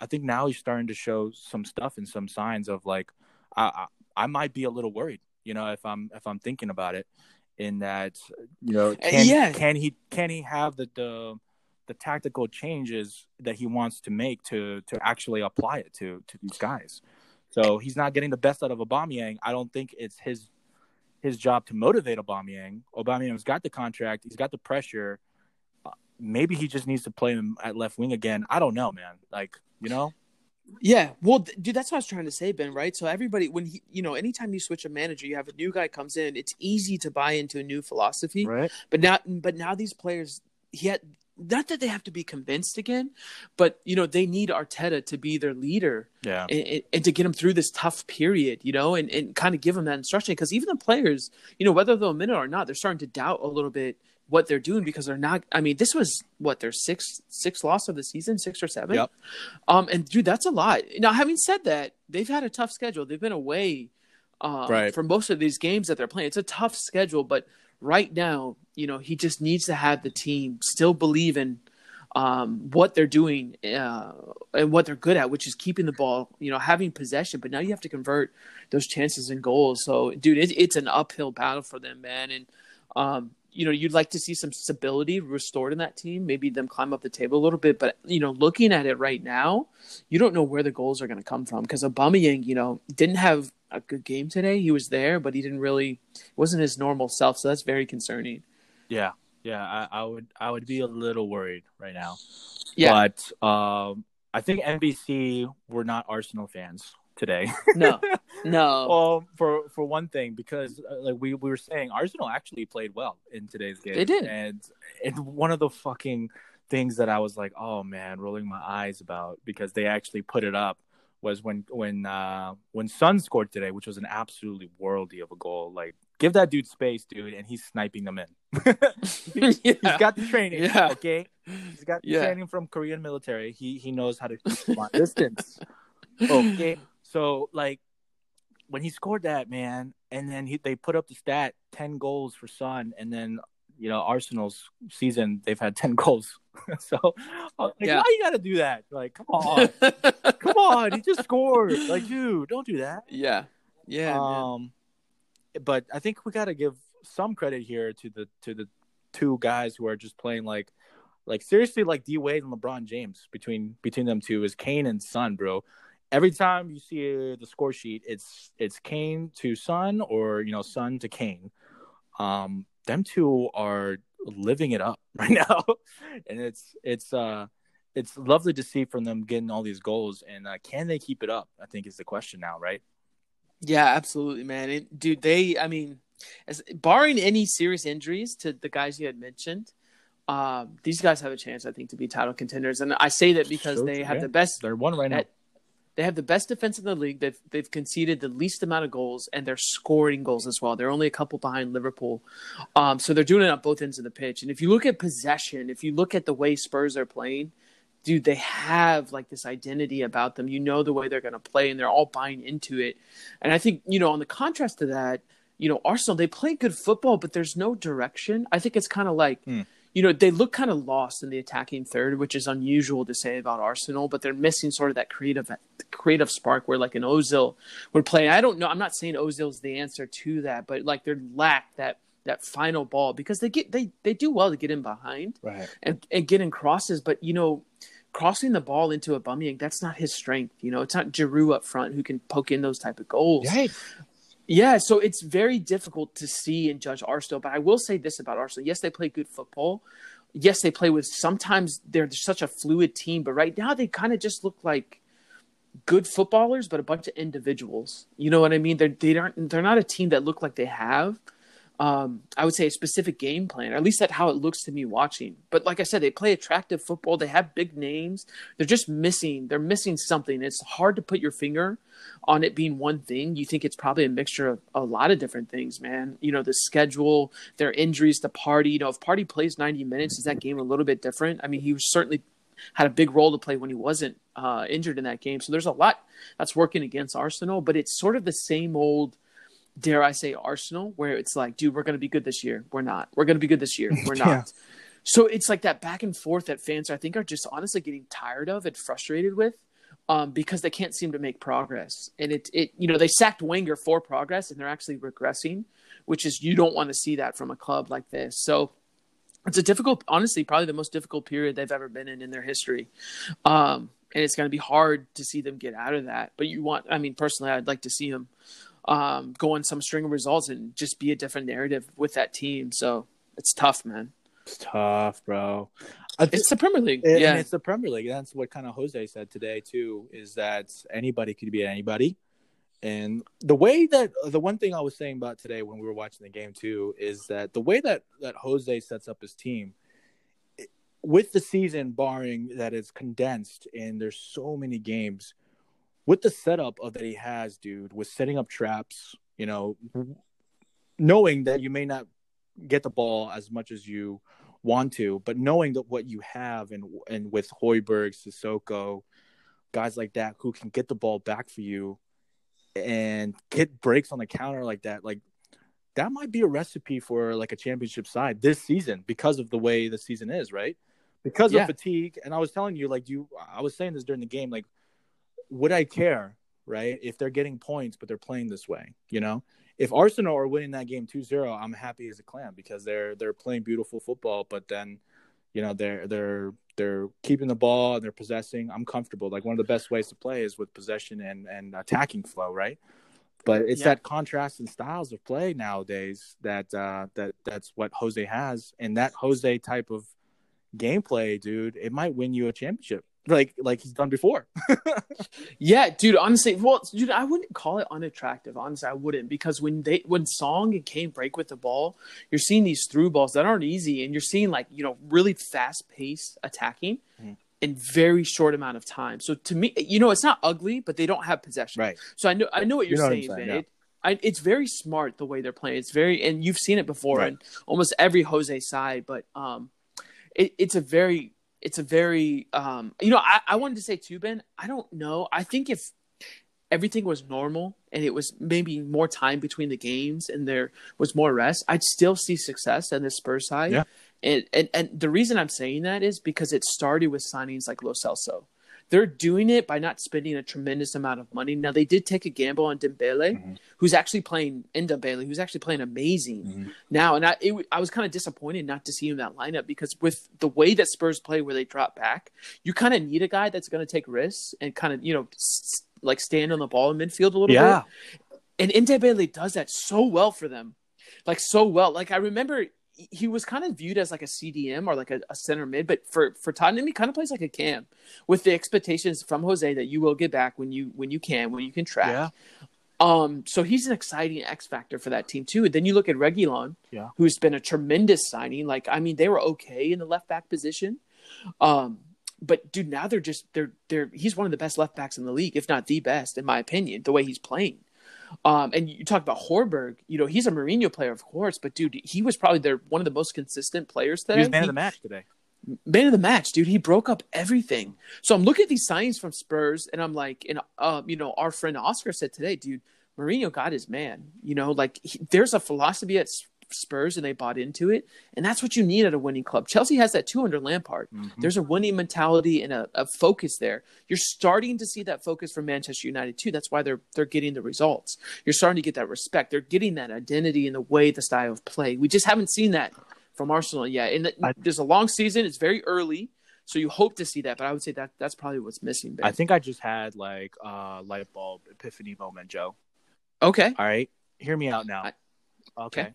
S1: I think now he's starting to show some stuff and some signs of like I, I I might be a little worried, you know, if I'm if I'm thinking about it, in that you know can,
S2: yeah.
S1: can he can he have the the the tactical changes that he wants to make to to actually apply it to to these guys. So he's not getting the best out of Aubameyang. I don't think it's his his job to motivate Aubameyang. Aubameyang's got the contract. He's got the pressure. Uh, maybe he just needs to play him at left wing again. I don't know, man. Like you know.
S2: Yeah, well, dude, that's what I was trying to say, Ben. Right? So everybody, when he, you know, anytime you switch a manager, you have a new guy comes in. It's easy to buy into a new philosophy,
S1: Right.
S2: But now, but now these players, he had not that they have to be convinced again, but you know they need Arteta to be their leader,
S1: Yeah.
S2: and, and, to get them through this tough period, you know, and, and kind of give them that instruction. Because even the players, you know, whether they'll admit it or not, they're starting to doubt a little bit what they're doing because they're not. I mean, this was what their sixth sixth loss of the season, six or seven.
S1: Yep.
S2: Um, and dude, that's a lot. Now, having said that, they've had a tough schedule. They've been away, um,
S1: Right.
S2: for most of these games that they're playing. It's a tough schedule, but right now, you know, he just needs to have the team still believe in um, what they're doing uh, and what they're good at, which is keeping the ball, you know, having possession. But now you have to convert those chances and goals. So, dude, it, it's an uphill battle for them, man. And um, you know, you'd like to see some stability restored in that team, maybe them climb up the table a little bit. But you know, looking at it right now, you don't know where the goals are going to come from because Aubameyang, you know, didn't have a good game today. He was there, but he didn't really wasn't his normal self. So that's very concerning.
S1: Yeah. Yeah. I, I would I would be a little worried right now.
S2: Yeah,
S1: But um, I think NBC were not Arsenal fans today.
S2: no, no,
S1: well, for for one thing, because uh, like we, we were saying, Arsenal actually played well in today's game.
S2: They did.
S1: and and one of the fucking things that I was like, oh man, rolling my eyes about because they actually put it up was when when uh when Son scored today, which was an absolutely worldy of a goal. Like, give that dude space, dude, and he's sniping them in. He's
S2: Yeah.
S1: got the training,
S2: Yeah.
S1: okay. He's got the
S2: Yeah.
S1: training from Korean military. He he knows how to keep long distance. Okay, so like when he scored that man, and then he, they put up the stat ten goals for Son, and then you know Arsenal's season they've had ten goals. so like,
S2: Yeah.
S1: why you got to do that? Like, come on, come on, he just scored. Like, dude, don't do that.
S2: yeah, yeah, man.
S1: Um, But I think we got to give some credit here to the to the two guys who are just playing like like seriously like D Wade and LeBron James between between them two is Kane and Son, bro. Every time you see the score sheet, it's it's Kane to Son or you know Son to Kane. Um, them two are living it up right now, and it's it's uh it's lovely to see from them getting all these goals, and uh, can they keep it up? I think is the question now, right?
S2: Yeah, absolutely, man. It, dude, they, I mean, as barring any serious injuries to the guys you had mentioned, um, these guys have a chance, I think, to be title contenders. And I say that because
S1: Sure,
S2: they have
S1: yeah.
S2: the best.
S1: They're one right now.
S2: They have the best defense in the league. They've they've conceded the least amount of goals, and they're scoring goals as well. They're only a couple behind Liverpool, um, so they're doing it on both ends of the pitch. And if you look at possession, if you look at the way Spurs are playing, dude, they have like this identity about them. You know the way they're going to play, and they're all buying into it. And I think you know, on the contrast to that, you know, Arsenal they play good football, but there's no direction. I think it's kind of like. Hmm. You know, they look kind of lost in the attacking third, which is unusual to say about Arsenal, but they're missing sort of that creative creative spark where like an Ozil would play. I don't know. I'm not saying Ozil's the answer to that, but like they lack that that final ball because they get they they do well to get in behind
S1: Right.
S2: and, and get in crosses, but you know, crossing the ball into a Aubameyang, that's not his strength. You know, it's not Giroud up front who can poke in those type of goals.
S1: Right.
S2: Yeah, so it's very difficult to see and judge Arsenal. But I will say this about Arsenal: yes, they play good football. Yes, they play with. Sometimes they're such a fluid team, but right now they kind of just look like good footballers, but a bunch of individuals. You know what I mean? They're they aren't they're not a team that look like they have. Um, I would say a specific game plan, or at least that's how it looks to me watching. But like I said, they play attractive football. They have big names. They're just missing. They're missing something. It's hard to put your finger on it being one thing. You think it's probably a mixture of a lot of different things, man. You know, the schedule, their injuries, the Partey. You know, if Partey plays 90 minutes, is that game a little bit different? I mean, he was certainly had a big role to play when he wasn't uh, injured in that game. So there's a lot that's working against Arsenal, but it's sort of the same old, dare I say, Arsenal, where it's like, dude, we're going to be good this year. We're not. We're going to be good this year. We're not.
S1: Yeah.
S2: So it's like that back and forth that fans, I think, are just honestly getting tired of and frustrated with. Um, because they can't seem to make progress, and it, it, you know, they sacked Wenger for progress, and they're actually regressing, which is you don't want to see that from a club like this. So, it's a difficult, honestly, probably the most difficult period they've ever been in in their history. Um, and it's going to be hard to see them get out of that. But you want, I mean, personally, I'd like to see them um, go on some string of results and just be a different narrative with that team. So it's tough, man.
S1: It's tough, bro.
S2: It's the Premier League.
S1: And
S2: yeah.
S1: it's the Premier League. That's what kind of Jose said today too. Is that anybody could be anybody, and the way that the one thing I was saying about today when we were watching the game too is that the way that that Jose sets up his team it- with the season, barring that it's condensed and there's so many games, with the setup of that he has, dude, with setting up traps, you know, knowing that you may not get the ball as much as you want to, but knowing that what you have and and with Højbjerg, Sissoko, guys like that who can get the ball back for you and get breaks on the counter like that, like that might be a recipe for like a championship side this season because of the way the season is, right? Because
S2: Yeah.
S1: of fatigue. And I was telling you, like you I was saying this during the game, like would I care, right? If they're getting points but they're playing this way, you know? if Arsenal are winning that game 2-0, I'm happy as a clam because they're they're playing beautiful football, but then you know they're they're they're keeping the ball and they're possessing. I'm comfortable. Like one of the best ways to play is with possession and and attacking flow, right? But it's
S2: Yeah.
S1: that contrast in styles of play nowadays that uh, that that's what Jose has, and that Jose type of gameplay, dude, it might win you a championship, like like he's done before.
S2: Yeah, dude. Honestly, well, dude, I wouldn't call it unattractive. Honestly, I wouldn't because when they when Son and Kane break with the ball, you're seeing these through balls that aren't easy, and you're seeing like you know really fast paced attacking
S1: Mhm.
S2: in very short amount of time. So to me, you know, it's not ugly, but they don't have possession.
S1: Right.
S2: So I know I know what you're
S1: You know what
S2: saying,
S1: saying,
S2: man.
S1: yeah.
S2: It, I, it's very smart the way they're playing. It's very, and you've seen it before
S1: Right.
S2: in almost every Jose side. But um, it, it's a very, it's a very, um, you know, I, I wanted to say too, Ben. I don't know. I think if everything was normal and it was maybe more time between the games and there was more rest, I'd still see success on the Spurs side.
S1: Yeah.
S2: And, and and the reason I'm saying that is because it started with signings like Lo Celso. They're doing it by not spending a tremendous amount of money. Now they did take a gamble on Ndombele,
S1: Mhm.
S2: who's actually playing in Ndombele, who's actually playing amazing
S1: Mhm.
S2: now. And I it, I was kind of disappointed not to see him in that lineup because with the way that Spurs play, where they drop back, you kind of need a guy that's going to take risks and kind of you know s- like stand on the ball in midfield a little
S1: Yeah.
S2: bit. And Ndombele does that so well for them, like so well. Like I remember he was kind of viewed as like a CDM or like a, a, center mid, but for for Tottenham, he kind of plays like a cam, with the expectations from Jose that you will get back when you when you can when you can track.
S1: Yeah.
S2: Um, so he's an exciting X factor for that team too. And then you look at Reguilon,
S1: Yeah.
S2: who's been a tremendous signing. Like, I mean, they were okay in the left back position. Um, but dude, now they're just they're they're he's one of the best left backs in the league, if not the best, in my opinion, the way he's playing. Um, and you talk about Højbjerg, you know, he's a Mourinho player, of course, but dude, he was probably their one of the most consistent players today.
S1: He was man
S2: He-
S1: of the match today.
S2: man of the match, dude. He broke up everything. So I'm looking at these signings from Spurs, and I'm like, and um, you know, our friend Oscar said today, dude, Mourinho got his man. You know, like he, there's a philosophy at Spurs, and they bought into it, and that's what you need at a winning club. Chelsea has that too under Lampard. Mm-hmm. There's a winning mentality and a, a focus there. You're starting to see that focus from Manchester United too. That's why they're they're getting the results. You're starting to get that respect. They're getting that identity in the way, the style of play. We just haven't seen that from Arsenal yet. And
S1: I-
S2: there's a long season. It's very early, so you hope to see that. But I would say that that's probably what's missing. Ben.
S1: I think I just had like a light bulb epiphany moment, Joe.
S2: Okay.
S1: All right, hear me out now.
S2: I-
S1: okay.
S2: okay.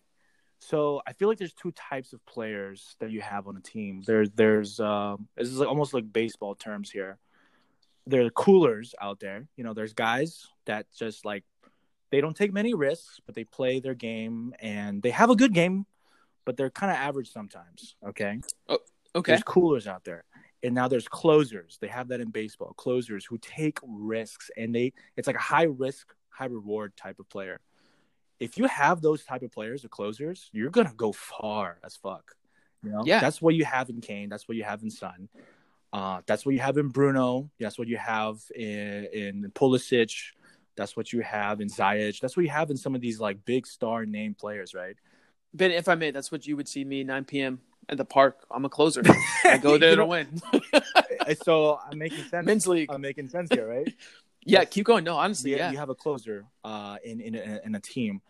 S1: So I feel like there's two types of players that you have on a team. There's there's um this is like almost like baseball terms here. There are coolers out there. You know, there's guys that just like they don't take many risks, but they play their game and they have a good game, but they're kind of average sometimes. Okay.
S2: Oh, Okay.
S1: There's coolers out there. And now there's closers. They have that in baseball. Closers who take risks and they it's like a high risk, high reward type of player. If you have those type of players, the closers, you're gonna go far as fuck. You know?
S2: Yeah.
S1: That's what you have in Kane. That's what you have in Son. Uh, that's what you have in Bruno. That's what you have in, in Pulisic. That's what you have in Ziyech. That's what you have in some of these like big star name players, right?
S2: Ben, if I may, that's what you would see me 9 p.m. at the park. I'm a closer. I go there to win.
S1: so I'm making sense.
S2: Men's league.
S1: I'm making sense here, right?
S2: Yeah, keep going. No, honestly,
S1: you,
S2: yeah.
S1: you have a closer uh, in in a, in a team,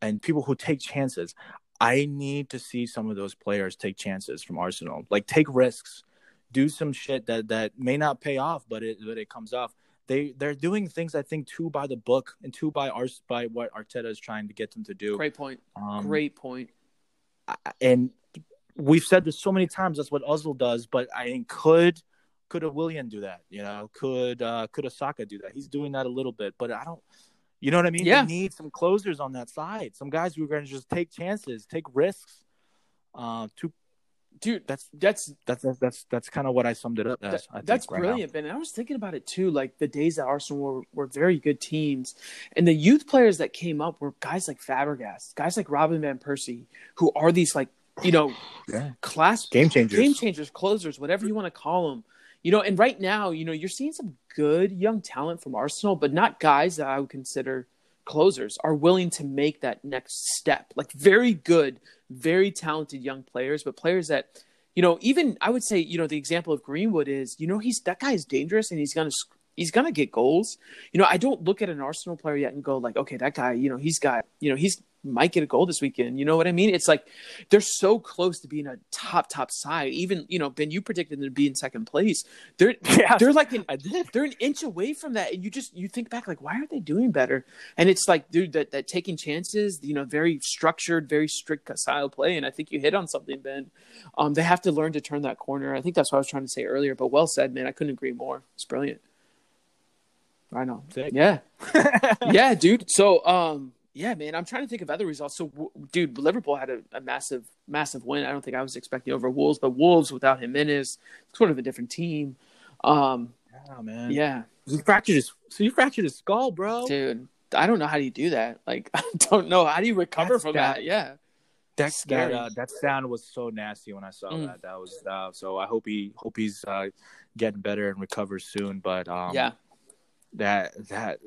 S1: and people who take chances. I need to see some of those players take chances from Arsenal, like take risks, do some shit that that may not pay off, but it but it comes off. They they're doing things I think too by the book and too by Ars by what Arteta is trying to get them to do.
S2: Great point.
S1: Um,
S2: Great point.
S1: and we've said this so many times. That's what Ozil does, but I think could could a Willian do that? You know, could uh, could Osaka do that? He's doing that a little bit, but I don't. You know what I mean?
S2: Yeah.
S1: They need some closers on that side. Some guys who are going to just take chances, take risks. Uh, to
S2: Dude,
S1: that's
S2: that's
S1: that's that's that's, that's kind of what I summed it up as.
S2: That-
S1: I think,
S2: that's
S1: right now.
S2: brilliant, Ben. And I was thinking about it too. Like the days that Arsenal were, were very good teams, and the youth players that came up were guys like Fabregas, guys like Robin van Persie, who are these like you know
S1: Yeah.
S2: class
S1: Game changers.
S2: game changers, closers, whatever you want to call them. You know, and right now, you know, you're seeing some good young talent from Arsenal, but not guys that I would consider closers are willing to make that next step. Like very good, very talented young players, but players that, you know, even I would say, you know, the example of Greenwood is, you know, he's that guy is dangerous and he's gonna sc- he's gonna get goals. You know, I don't look at an Arsenal player yet and go like, okay, that guy, you know, he's got, you know, he's might get a goal this weekend. You know what I mean? It's like they're so close to being a top top side. Even you know, Ben, you predicted them to be in second place. They're
S1: Yeah.
S2: they're like an, they're an inch away from that, and you just you think back like, why aren't they doing better? And it's like, dude, that that taking chances, you know, very structured, very strict style play. And I think you hit on something, Ben. Um, they have to learn to turn that corner. I think that's what I was trying to say earlier. But well said, man. I couldn't agree more. It's brilliant. I know.
S1: Sick.
S2: Yeah, yeah, dude. So, um, yeah, man, I'm trying to think of other results. So, w- dude, Liverpool had a, a massive, massive win. I don't think I was expecting over Wolves, but Wolves without Jimenez, sort of a different team. Um,
S1: Yeah, man.
S2: yeah,
S1: He fractured his. So you fractured his skull, bro.
S2: dude, I don't know how do you do that. Like, I don't know how do you recover
S1: That's
S2: from
S1: bad.
S2: that. Yeah,
S1: That that, uh, that sound was so nasty when I saw
S2: Mm.
S1: that. That was uh, so. I hope he hope he's uh, getting better and recovers soon. But um,
S2: yeah,
S1: that that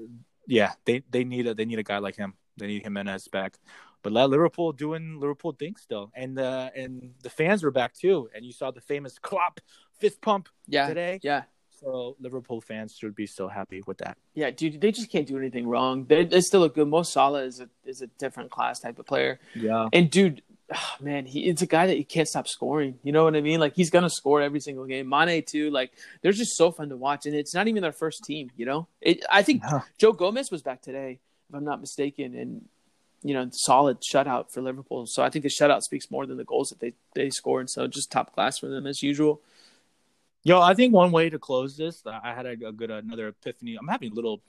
S1: yeah, they they need a they need a guy like him. They need Jimenez back. But let Liverpool doing Liverpool things still, and uh, and the fans were back too. And you saw the famous clap fist pump
S2: yeah,
S1: today.
S2: yeah.
S1: So Liverpool fans should be so happy with that.
S2: Yeah, dude, they just can't do anything wrong. They, they're still a good. Mo Salah is a is a different class type of player.
S1: Yeah,
S2: And dude, ah, man, he it's a guy that you can't stop scoring. You know what I mean? Like he's gonna score every single game. Mane too. Like they're just so fun to watch, and it's not even their first team. You know, it, I think
S1: Yeah.
S2: Joe Gomez was back today, if I'm not mistaken, and you know, solid shutout for Liverpool. So I think the shutout speaks more than the goals that they they scored. So just top class for them as usual.
S1: Yo, I think one way to close this, I had a, a good another epiphany. I'm having a little,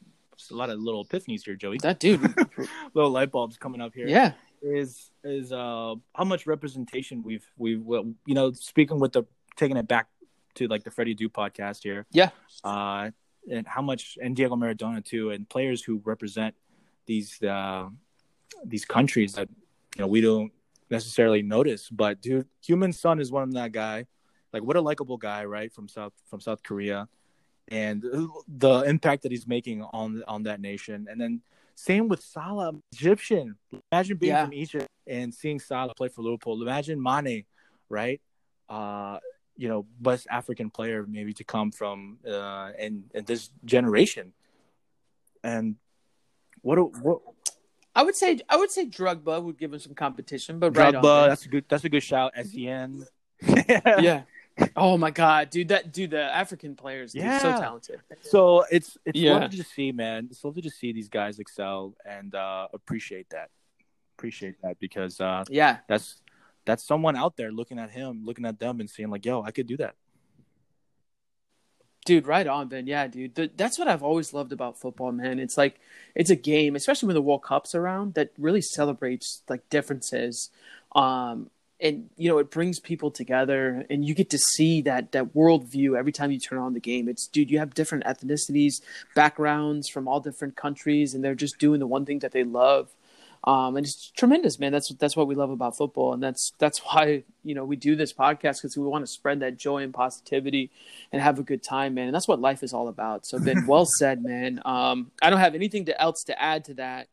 S1: a lot of little epiphanies here, Joey.
S2: That dude,
S1: little light bulbs coming up here.
S2: yeah,
S1: is is uh how much representation we've we've well, you know speaking with the taking it back to like the Freddy Adu podcast here.
S2: Yeah.
S1: Uh, and how much and Diego Maradona too, and players who represent these uh these countries that you know we don't necessarily notice. But dude, Heung-min Son is one of that guy. Like what a likable guy, right? From South from South Korea, and the impact that he's making on on that nation. And then same with Salah, Egyptian. Imagine being
S2: Yeah.
S1: from Egypt and seeing Salah play for Liverpool. Imagine Mane, right? Uh, you know, best African player maybe to come from uh, in in this generation. And what a, what
S2: I would say I would say Drogba would give him some competition, but right on.
S1: That's a good that's a good shout. Sen.
S2: yeah. Oh my god, dude! That dude, the African players, dude, so talented.
S1: So it's it's
S2: Yeah.
S1: lovely to see, man. It's lovely to see these guys excel and uh, appreciate that. Appreciate that because uh,
S2: Yeah,
S1: that's that's someone out there looking at him, looking at them, and saying like, "Yo, I could do that."
S2: dude, right on, Ben. Yeah, dude. The, that's what I've always loved about football, man. It's like it's a game, especially when the World Cup's around, that really celebrates like differences. Um, and you know, it brings people together, and you get to see that that worldview every time you turn on the game. It's dude, you have different ethnicities, backgrounds from all different countries, and they're just doing the one thing that they love. Um, and it's tremendous, man. That's that's what we love about football, and that's that's why you know we do this podcast because we want to spread that joy and positivity and have a good time, man. And that's what life is all about. So, Ben, well said, man. Um, I don't have anything to, else to add to that.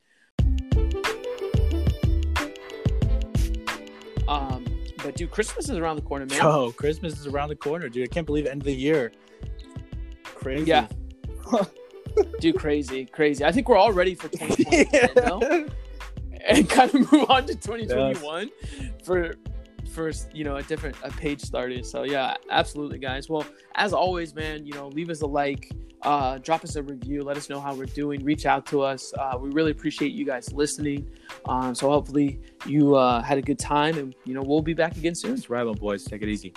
S2: Um, but dude, Christmas is around the corner, man.
S1: Oh, Christmas is around the corner, dude. I can't believe end of the year. Crazy.
S2: Yeah. Dude, crazy, crazy. I think we're all ready for 2020, man, no? and kind of move on to 2021 for for you know a different a page started. So yeah, absolutely, guys. Well, as always, man, you know, leave us a like, uh, drop us a review, let us know how we're doing, reach out to us. Uh, we really appreciate you guys listening. Um, so hopefully you uh, had a good time, and you know we'll be back again soon.
S1: It's right on, boys. Take it easy.